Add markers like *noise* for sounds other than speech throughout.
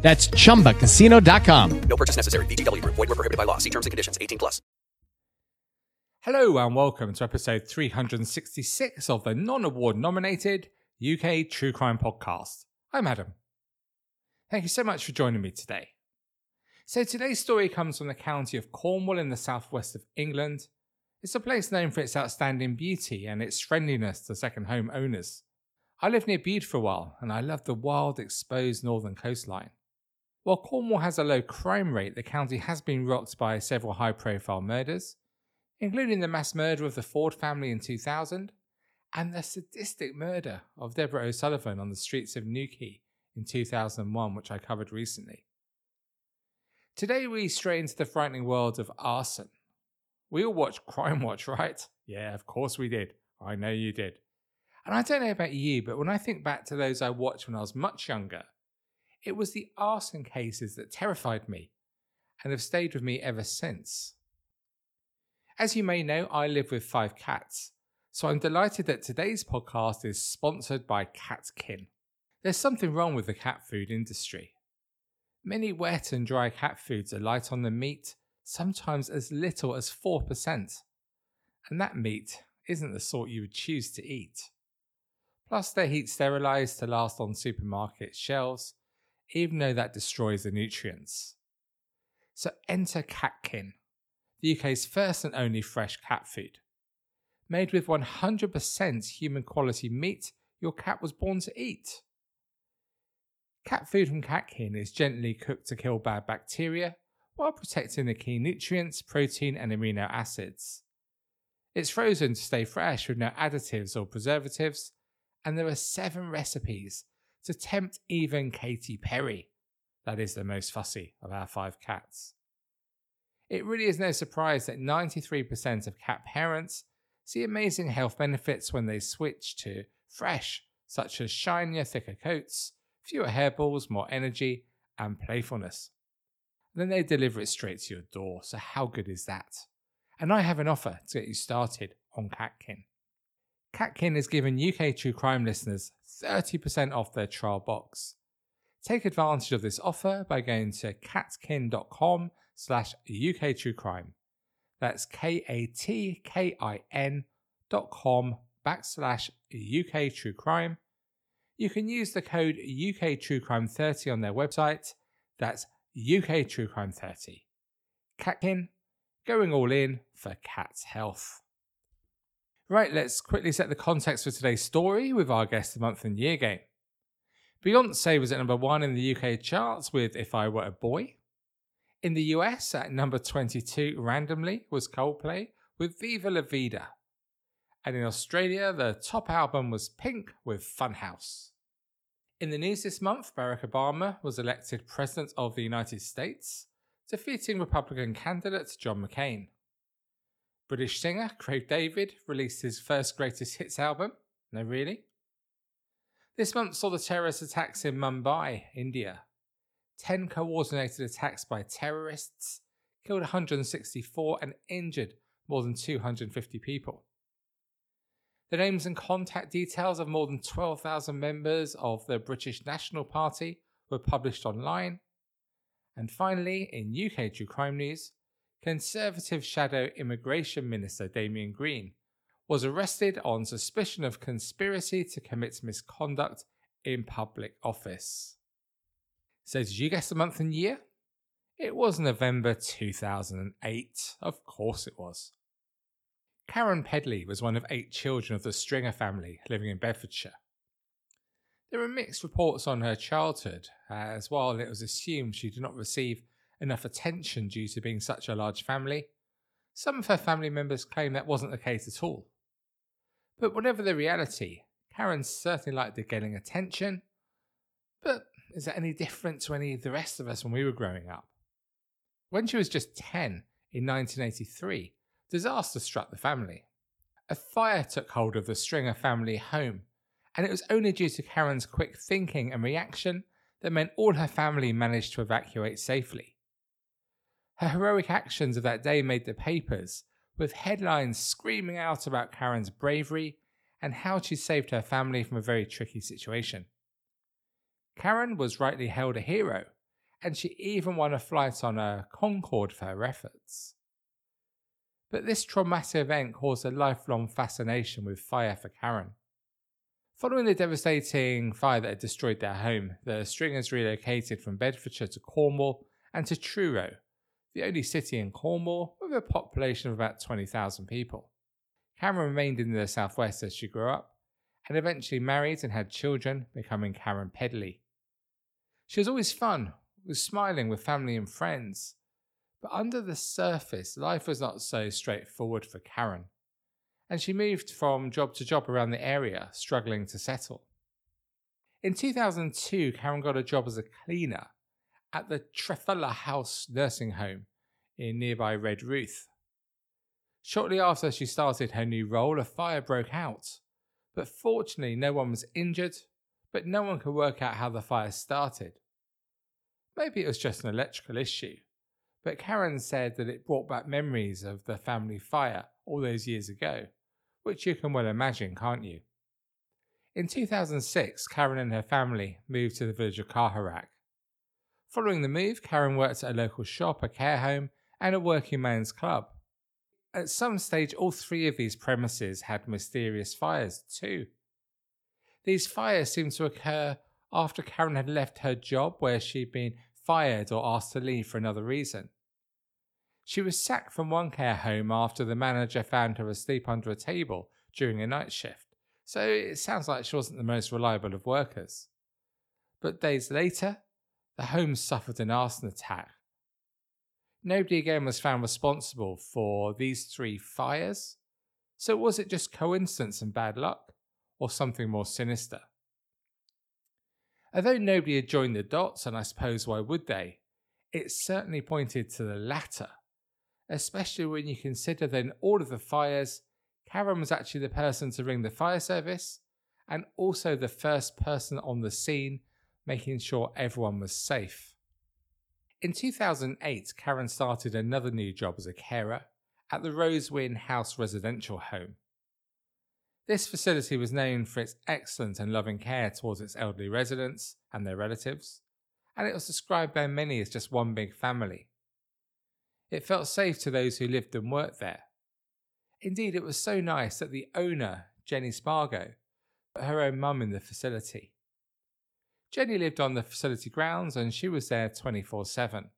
That's chumbacasino.com. No purchase necessary. VGW Group. Void were prohibited by law. See terms and conditions. 18 plus. Hello and welcome to episode 366 of the non-award nominated UK True Crime Podcast. I'm Adam. Thank you so much for joining me today. So today's story comes from the county of Cornwall in the southwest of England. It's a place known for its outstanding beauty and its friendliness to second home owners. I lived near Bude for a while and I loved the wild exposed northern coastline. While Cornwall has a low crime rate, the county has been rocked by several high profile murders, including the mass murder of the Ford family in 2000 and the sadistic murder of Deborah O'Sullivan on the streets of Newquay in 2001, which I covered recently. Today, we stray into the frightening world of arson. We all watched Crime Watch, right? Yeah, of course we did. I know you did. And I don't know about you, but when I think back to those I watched when I was much younger, it was the arson cases that terrified me and have stayed with me ever since. As you may know, I live with five cats, so I'm delighted that today's podcast is sponsored by KatKin. There's something wrong with the cat food industry. Many wet and dry cat foods are light on the meat, sometimes as little as 4%. And that meat isn't the sort you would choose to eat. Plus, they're heat sterilized to last on supermarket shelves, even though that destroys the nutrients. So enter KatKin, the UK's first and only fresh cat food. Made with 100% human quality meat your cat was born to eat. Cat food from KatKin is gently cooked to kill bad bacteria while protecting the key nutrients, protein, and amino acids. It's frozen to stay fresh with no additives or preservatives, and there are seven recipes to tempt even Katy Perry, that is the most fussy of our five cats. It really is no surprise that 93% of cat parents see amazing health benefits when they switch to fresh, such as shinier, thicker coats, fewer hairballs, more energy, and playfulness. then they deliver it straight to your door, so how good is that? And I have an offer to get you started on KatKin. KatKin is giving UK True Crime listeners 30% off their trial box. Take advantage of this offer by going to katkin.com slash UK True Crime. That's K-A-T-K-I-N dot com backslash UK True Crime. You can use the code UK True Crime 30 on their website. That's UK True Crime 30. KatKin, going all in for cat's health. Right, let's quickly set the context for today's story with our guest the month and year game. Beyonce was at number one in the UK charts with If I Were a Boy. In the US, at number 22 randomly was Coldplay with Viva La Vida. And in Australia, the top album was Pink with Funhouse. In the news this month, Barack Obama was elected President of the United States, defeating Republican candidate John McCain. British singer Craig David released his first greatest hits album. No, really? This month saw the terrorist attacks in Mumbai, India. 10 coordinated attacks by terrorists killed 164 and injured more than 250 people. The names and contact details of more than 12,000 members of the British National Party were published online. And finally, in UK True Crime News, Conservative Shadow Immigration Minister Damien Green was arrested on suspicion of conspiracy to commit misconduct in public office. So, did you guess the month and year? It was November 2008. Of course it was. Karen Pedley was one of eight children of the Stringer family living in Bedfordshire. There were mixed reports on her childhood, as while it was assumed she did not receive enough attention due to being such a large family. Some of her family members claim that wasn't the case at all. But whatever the reality, Karen certainly liked the getting attention. But is that any different to any of the rest of us when we were growing up? When she was just 10, in 1983, disaster struck the family. A fire took hold of the Stringer family home, and it was only due to Karen's quick thinking and reaction that meant all her family managed to evacuate safely. Her heroic actions of that day made the papers, with headlines screaming out about Karen's bravery and how she saved her family from a very tricky situation. Karen was rightly hailed a hero, and she even won a flight on a Concorde for her efforts. But this traumatic event caused a lifelong fascination with fire for Karen. Following the devastating fire that had destroyed their home, the Stringers relocated from Bedfordshire to Cornwall and to Truro, the only city in Cornwall with a population of about 20,000 people. Karen remained in the southwest as she grew up and eventually married and had children, becoming Karen Pedley. She was always fun, was smiling with family and friends, but under the surface, life was not so straightforward for Karen, and she moved from job to job around the area, struggling to settle. In 2002, Karen got a job as a cleaner at the Trefella House nursing home in nearby Redruth. Shortly after she started her new role, a fire broke out, but fortunately, no one was injured, but no one could work out how the fire started. Maybe it was just an electrical issue, but Karen said that it brought back memories of the family fire all those years ago, which you can well imagine, can't you? In 2006, Karen and her family moved to the village of Carharrack. Following the move, Karen worked at a local shop, a care home, and a working man's club. At some stage, all three of these premises had mysterious fires too. These fires seemed to occur after Karen had left her job where she'd been fired or asked to leave for another reason. She was sacked from one care home after the manager found her asleep under a table during a night shift, so it sounds like she wasn't the most reliable of workers. But days later, the home suffered an arson attack. Nobody again was found responsible for these three fires. So was it just coincidence and bad luck, or something more sinister? Although nobody had joined the dots, and I suppose why would they, it certainly pointed to the latter, especially when you consider that in all of the fires, Karen was actually the person to ring the fire service and also the first person on the scene making sure everyone was safe. In 2008, Karen started another new job as a carer at the Rosewyn House residential home. This facility was known for its excellent and loving care towards its elderly residents and their relatives, and it was described by many as just one big family. It felt safe to those who lived and worked there. Indeed, it was so nice that the owner, Jenny Spargo, put her own mum in the facility. Jenny lived on the facility grounds and she was there 24 7.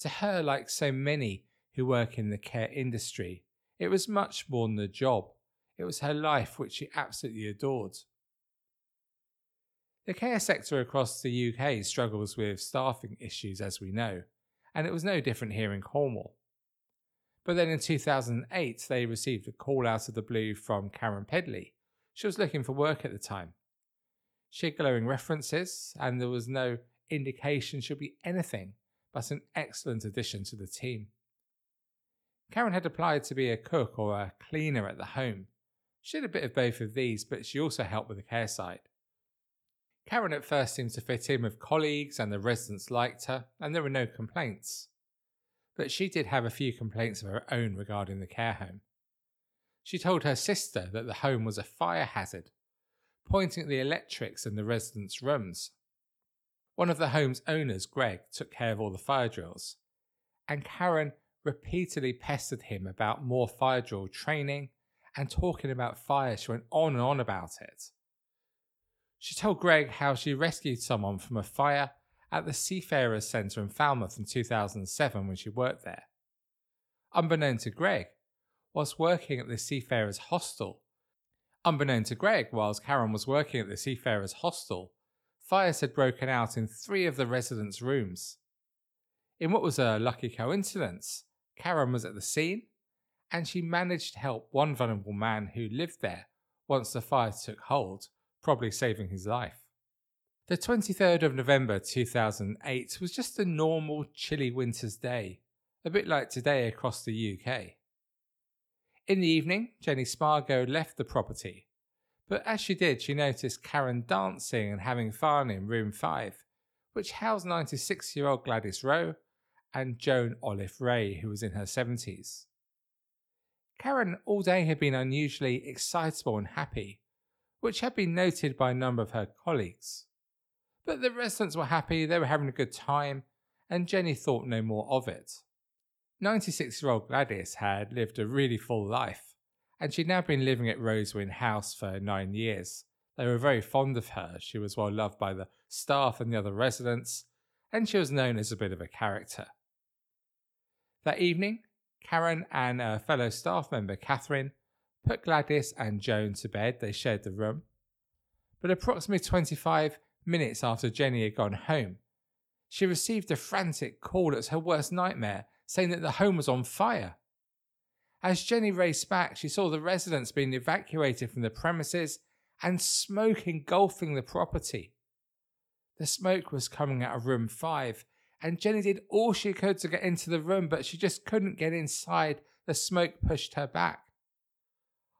To her, like so many who work in the care industry, it was much more than a job. It was her life, which she absolutely adored. The care sector across the UK struggles with staffing issues, as we know, and it was no different here in Cornwall. But then in 2008, they received a call out of the blue from Karen Pedley. She was looking for work at the time. She had glowing references, and there was no indication she'd be anything but an excellent addition to the team. Karen had applied to be a cook or a cleaner at the home. She had a bit of both of these, but she also helped with the care side. Karen at first seemed to fit in with colleagues, and the residents liked her, and there were no complaints. But she did have a few complaints of her own regarding the care home. She told her sister that the home was a fire hazard pointing at the electrics in the residents' rooms. One of the home's owners, Greg, took care of all the fire drills, and Karen repeatedly pestered him about more fire drill training and talking about fire. She went on and on about it. She told Greg how she rescued someone from a fire at the Seafarers Centre in Falmouth in 2007 when she worked there. Unbeknown to Greg, whilst working at the Seafarers Hostel, Unbeknown to Greg, whilst Karen was working at the Seafarers Hostel, fires had broken out in three of the residents' rooms. In what was a lucky coincidence, Karen was at the scene and she managed to help one vulnerable man who lived there once the fire took hold, probably saving his life. The 23rd of November 2008 was just a normal, chilly winter's day, a bit like today across the UK. In the evening, Jenny Spargo left the property, but as she did, she noticed Karen dancing and having fun in room 5, which housed 96 year old Gladys Rowe and Joan Olive Ray, who was in her 70s. Karen all day had been unusually excitable and happy, which had been noted by a number of her colleagues. But the residents were happy, they were having a good time, and Jenny thought no more of it. 96 year old Gladys had lived a really full life, and she'd now been living at Rosewyn House for nine years. They were very fond of her. She was well loved by the staff and the other residents, and she was known as a bit of a character. That evening, Karen and a fellow staff member, Catherine, put Gladys and Joan to bed. They shared the room. But approximately 25 minutes after Jenny had gone home, she received a frantic call that's her worst nightmare, saying that the home was on fire. As Jenny raced back, she saw the residents being evacuated from the premises and smoke engulfing the property. The smoke was coming out of room 5, and Jenny did all she could to get into the room, but she just couldn't get inside. The smoke pushed her back.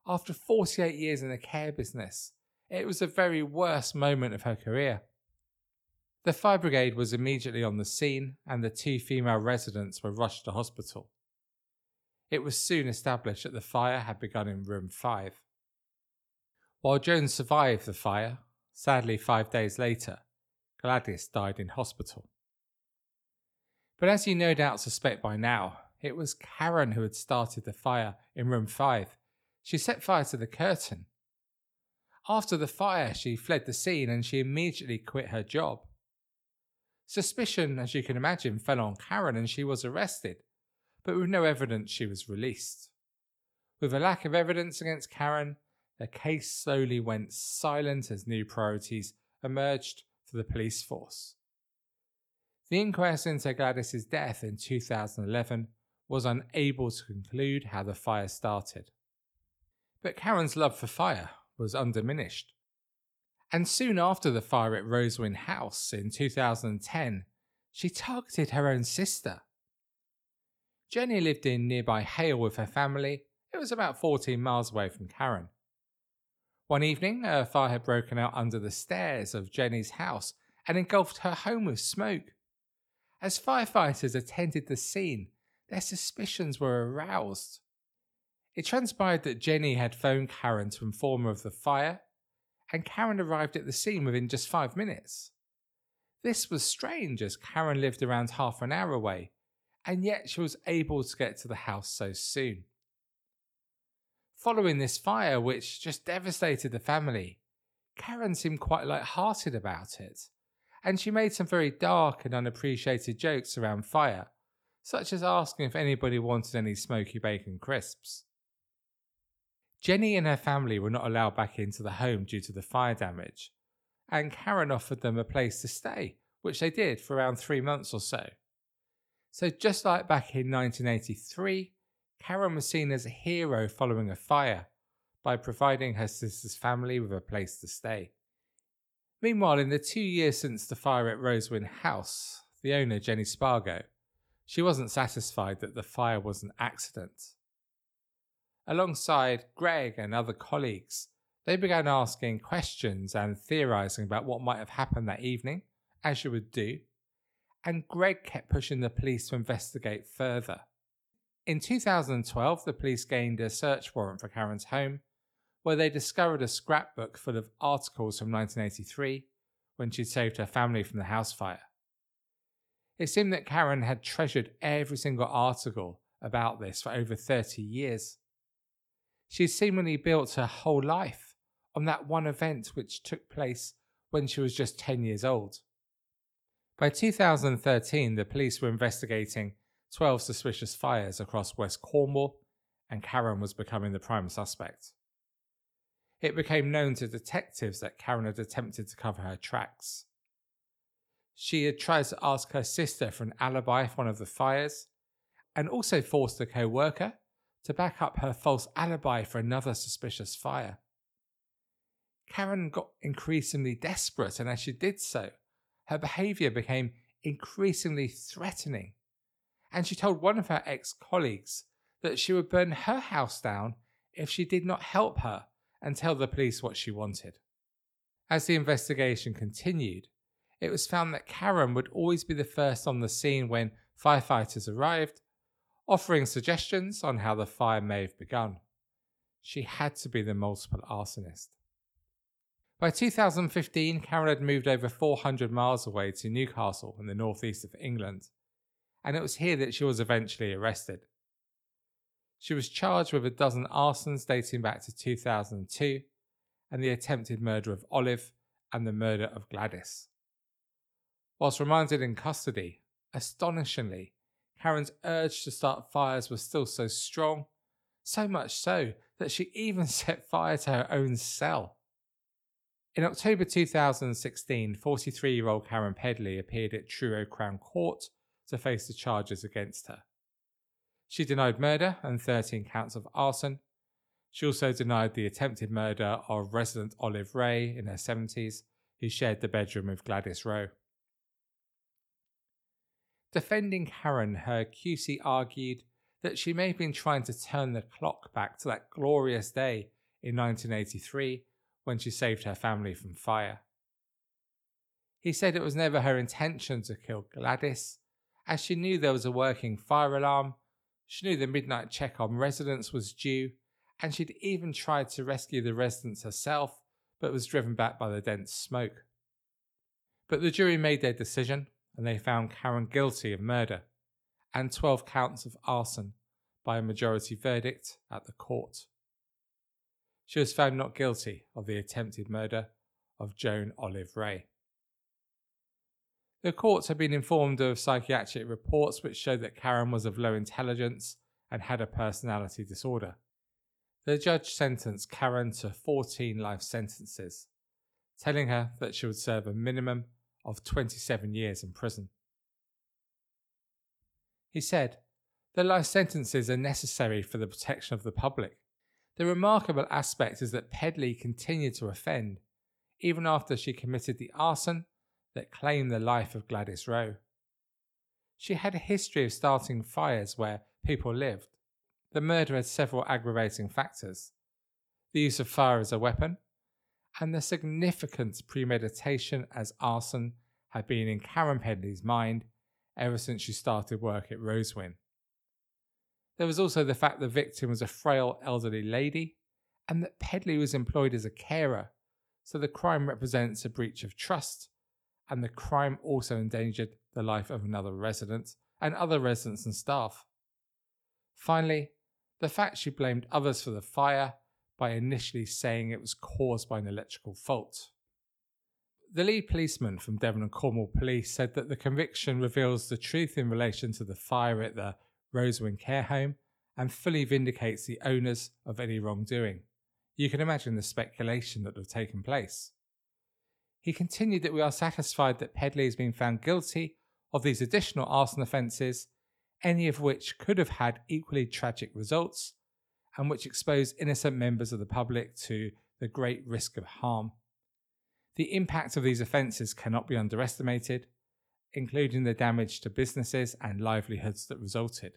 After 48 years in the care business, it was the very worst moment of her career. The fire brigade was immediately on the scene, and the two female residents were rushed to hospital. It was soon established that the fire had begun in room 5. While Jones survived the fire, sadly, five days later, Gladys died in hospital. But as you no doubt suspect by now, it was Karen who had started the fire in room 5. She set fire to the curtain. After the fire, she fled the scene and she immediately quit her job. Suspicion, as you can imagine, fell on Karen and she was arrested, but with no evidence she was released. With a lack of evidence against Karen, the case slowly went silent as new priorities emerged for the police force. The inquest into Gladys's death in 2011 was unable to conclude how the fire started. But Karen's love for fire was undiminished. And soon after the fire at Rosewyn House in 2010, she targeted her own sister. Jenny lived in nearby Hayle with her family. It was about 14 miles away from Karen. One evening, a fire had broken out under the stairs of Jenny's house and engulfed her home with smoke. As firefighters attended the scene, their suspicions were aroused. It transpired that Jenny had phoned Karen to inform her of the fire, and Karen arrived at the scene within just five minutes. This was strange as Karen lived around half an hour away, and yet she was able to get to the house so soon. Following this fire, which just devastated the family, Karen seemed quite light-hearted about it and she made some very dark and unappreciated jokes around fire, such as asking if anybody wanted any smoky bacon crisps. Jenny and her family were not allowed back into the home due to the fire damage, and Karen offered them a place to stay, which they did for around three months or so. So, just like back in 1983, Karen was seen as a hero following a fire by providing her sister's family with a place to stay. Meanwhile, in the two years since the fire at Rosewyn House, the owner, Jenny Spargo, she wasn't satisfied that the fire was an accident. Alongside Greg and other colleagues, they began asking questions and theorising about what might have happened that evening, as you would do, and Greg kept pushing the police to investigate further. In 2012, the police gained a search warrant for Karen's home where they discovered a scrapbook full of articles from 1983 when she'd saved her family from the house fire. It seemed that Karen had treasured every single article about this for over 30 years. She seemingly built her whole life on that one event which took place when she was just 10 years old. By 2013, the police were investigating 12 suspicious fires across West Cornwall, and Karen was becoming the prime suspect. It became known to detectives that Karen had attempted to cover her tracks. She had tried to ask her sister for an alibi for one of the fires, and also forced a co worker to back up her false alibi for another suspicious fire. Karen got increasingly desperate, and as she did so, her behaviour became increasingly threatening. and she told one of her ex colleagues that she would burn her house down if she did not help her and tell the police what she wanted. As the investigation continued, it was found that Karen would always be the first on the scene when firefighters arrived, offering suggestions on how the fire may have begun. She had to be the multiple arsonist. By 2015, Karen had moved over 400 miles away to Newcastle in the northeast of England, and it was here that she was eventually arrested. She was charged with a dozen arsons dating back to 2002 and the attempted murder of Olive and the murder of Gladys. Whilst remanded in custody, astonishingly, Karen's urge to start fires was still so strong, so much so that she even *laughs* set fire to her own cell. In October 2016, 43 year old Karen Pedley appeared at Truro Crown Court to face the charges against her. She denied murder and 13 counts of arson. She also denied the attempted murder of resident Olive Ray in her 70s, who shared the bedroom with Gladys Rowe. Defending Karen, her QC argued that she may have been trying to turn the clock back to that glorious day in 1983 when she saved her family from fire. He said it was never her intention to kill Gladys, as she knew there was a working fire alarm she knew the midnight check on residents was due, and she'd even tried to rescue the residents herself, but was driven back by the dense smoke. But the jury made their decision, and they found Karen guilty of murder and 12 counts of arson by a majority verdict at the court. She was found not guilty of the attempted murder of Joan Olive Ray. The courts had been informed of psychiatric reports which showed that Karen was of low intelligence and had a personality disorder. The judge sentenced Karen to 14 life sentences, telling her that she would serve a minimum of 27 years in prison. He said, The life sentences are necessary for the protection of the public. The remarkable aspect is that Pedley continued to offend, even after she committed the arson that claimed the life of Gladys Rowe. She had a history of starting fires where people lived. The murder had several aggravating factors the use of fire as a weapon, and the significant premeditation as arson had been in Karen Pedley's mind ever since she started work at Rosewyn. There was also the fact the victim was a frail elderly lady and that Pedley was employed as a carer, so the crime represents a breach of trust and the crime also endangered the life of another resident and other residents and staff. Finally, the fact she blamed others for the fire by initially saying it was caused by an electrical fault. The lead policeman from Devon and Cornwall Police said that the conviction reveals the truth in relation to the fire at the Rosewyn care home and fully vindicates the owners of any wrongdoing. You can imagine the speculation that would have taken place. He continued that we are satisfied that Pedley has been found guilty of these additional arson offences, any of which could have had equally tragic results and which expose innocent members of the public to the great risk of harm. The impact of these offences cannot be underestimated, including the damage to businesses and livelihoods that resulted.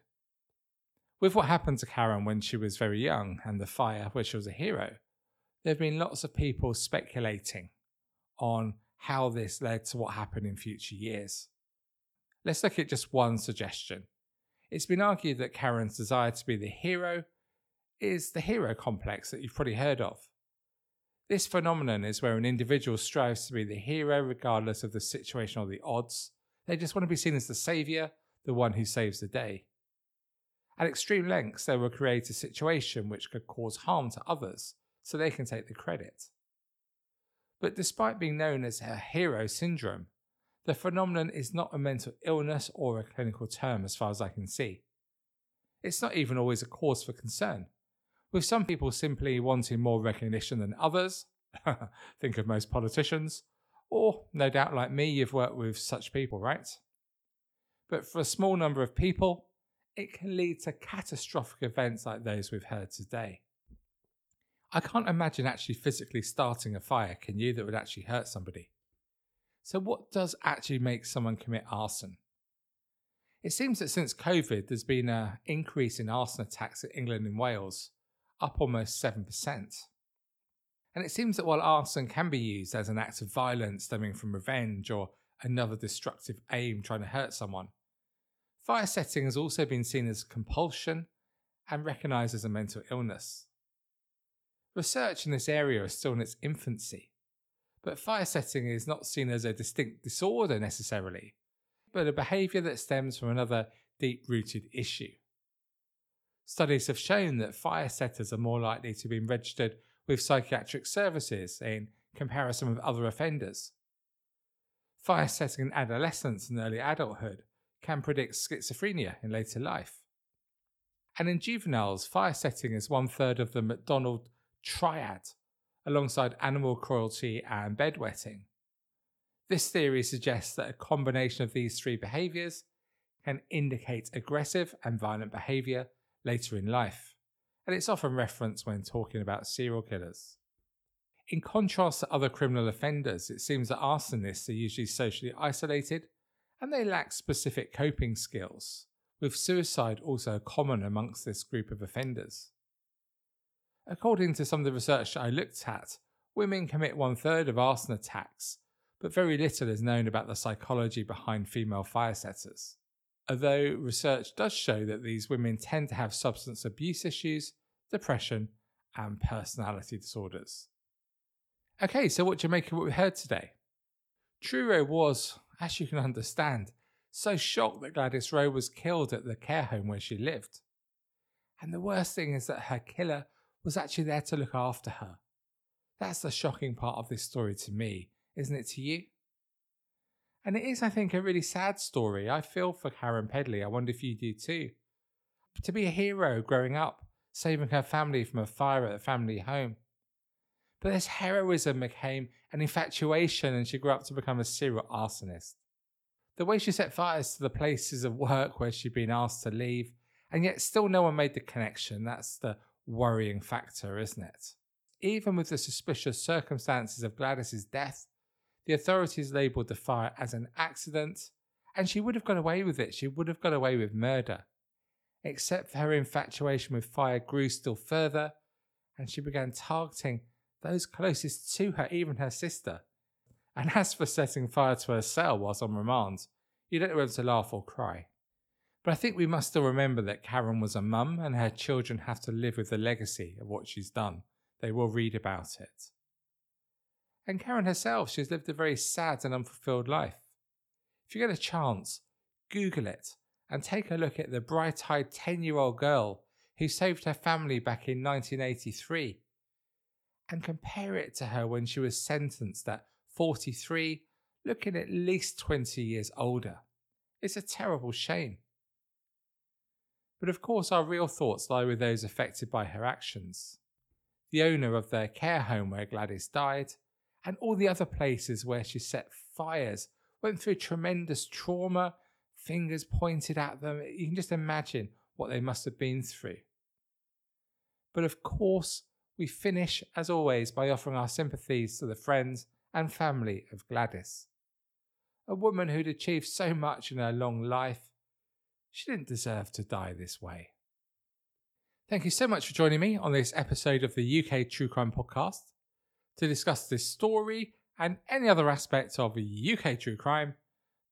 With what happened to Karen when she was very young and the fire where she was a hero, there have been lots of people speculating on how this led to what happened in future years. Let's look at just one suggestion. It's been argued that Karen's desire to be the hero is the hero complex that you've probably heard of. This phenomenon is where an individual strives to be the hero regardless of the situation or the odds. They just want to be seen as the saviour, the one who saves the day. At extreme lengths, they will create a situation which could cause harm to others so they can take the credit. But despite being known as a hero syndrome, the phenomenon is not a mental illness or a clinical term as far as I can see. It's not even always a cause for concern, with some people simply wanting more recognition than others. *laughs* Think of most politicians, or no doubt like me, you've worked with such people, right? But for a small number of people, it can lead to catastrophic events like those we've heard today. I can't imagine actually physically starting a fire, can you, that would actually hurt somebody? So, what does actually make someone commit arson? It seems that since COVID, there's been an increase in arson attacks in England and Wales, up almost 7%. And it seems that while arson can be used as an act of violence stemming from revenge or another destructive aim trying to hurt someone, fire setting has also been seen as compulsion and recognised as a mental illness. Research in this area is still in its infancy, but fire setting is not seen as a distinct disorder necessarily, but a behaviour that stems from another deep rooted issue. Studies have shown that fire setters are more likely to be registered with psychiatric services in comparison with other offenders. Fire setting in adolescence and early adulthood can predict schizophrenia in later life. And in juveniles, fire setting is one third of the McDonald triad, alongside animal cruelty and bedwetting. This theory suggests that a combination of these three behaviours can indicate aggressive and violent behaviour later in life and it's often referenced when talking about serial killers. In contrast to other criminal offenders, it seems that arsonists are usually socially isolated and they lack specific coping skills, with suicide also common amongst this group of offenders. According to some of the research I looked at, women commit one third of arson attacks, but very little is known about the psychology behind female fire setters although research does show that these women tend to have substance abuse issues, depression, and personality disorders. Okay, so what do you make of what we heard today? Truro was, as you can understand, so shocked that Gladys Rowe was killed at the care home where she lived. And the worst thing is that her killer was actually there to look after her. That's the shocking part of this story to me, isn't it to you? And it is, I think, a really sad story. I feel for Karen Pedley. I wonder if you do too. To be a hero growing up, saving her family from a fire at the family home. But this heroism became an infatuation and she grew up to become a serial arsonist. The way she set fires to the places of work where she'd been asked to leave, and yet still no one made the connection, that's the worrying factor, isn't it? Even with the suspicious circumstances of Gladys's death, the authorities labelled the fire as an accident, and she would have got away with it. She would have got away with murder. Except for her infatuation with fire grew still further, and she began targeting those closest to her, even her sister. And as for setting fire to her cell whilst on remand, you don't know whether to laugh or cry. But I think we must still remember that Karen was a mum and her children have to live with the legacy of what she's done. They will read about it. And Karen herself, she's lived a very sad and unfulfilled life. If you get a chance, Google it and take a look at the bright eyed 10 year old girl who saved her family back in 1983 and compare it to her when she was sentenced at 43, looking at least 20 years older. It's a terrible shame. But of course, our real thoughts lie with those affected by her actions. The owner of the care home where Gladys died, and all the other places where she set fires, went through tremendous trauma, fingers pointed at them. You can just imagine what they must have been through. But of course, we finish, as always, by offering our sympathies to the friends and family of Gladys. A woman who'd achieved so much in her long life, she didn't deserve to die this way. Thank you so much for joining me on this episode of the UK True Crime Podcast. To discuss this story and any other aspects of UK true crime,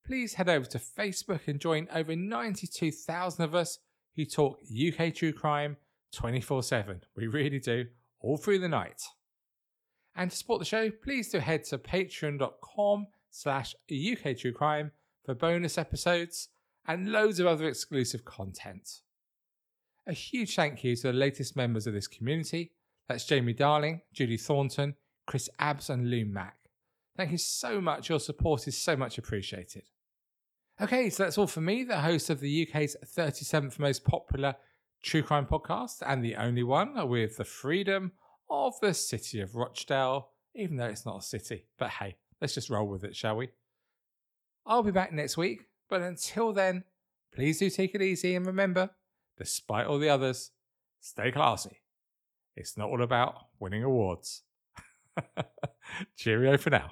please head over to Facebook and join over 92,000 of us who talk UK true crime 24 7. We really do, all through the night. And to support the show, please do head to patreon.com slash UK true crime for bonus episodes and loads of other exclusive content. A huge thank you to the latest members of this community. That's Jamie Darling, Judy Thornton, Chris Abbs, and Lou. Thank you so much. Your support is so much appreciated. Okay, so that's all for me, the host of the UK's 37th most popular true crime podcast, and the only one with the freedom of the city of Rochdale, even though it's not a city. But hey, let's just roll with it, shall we? I'll be back next week, but until then, please do take it easy and remember, despite all the others, stay classy. It's not all about winning awards. *laughs* Cheerio for now.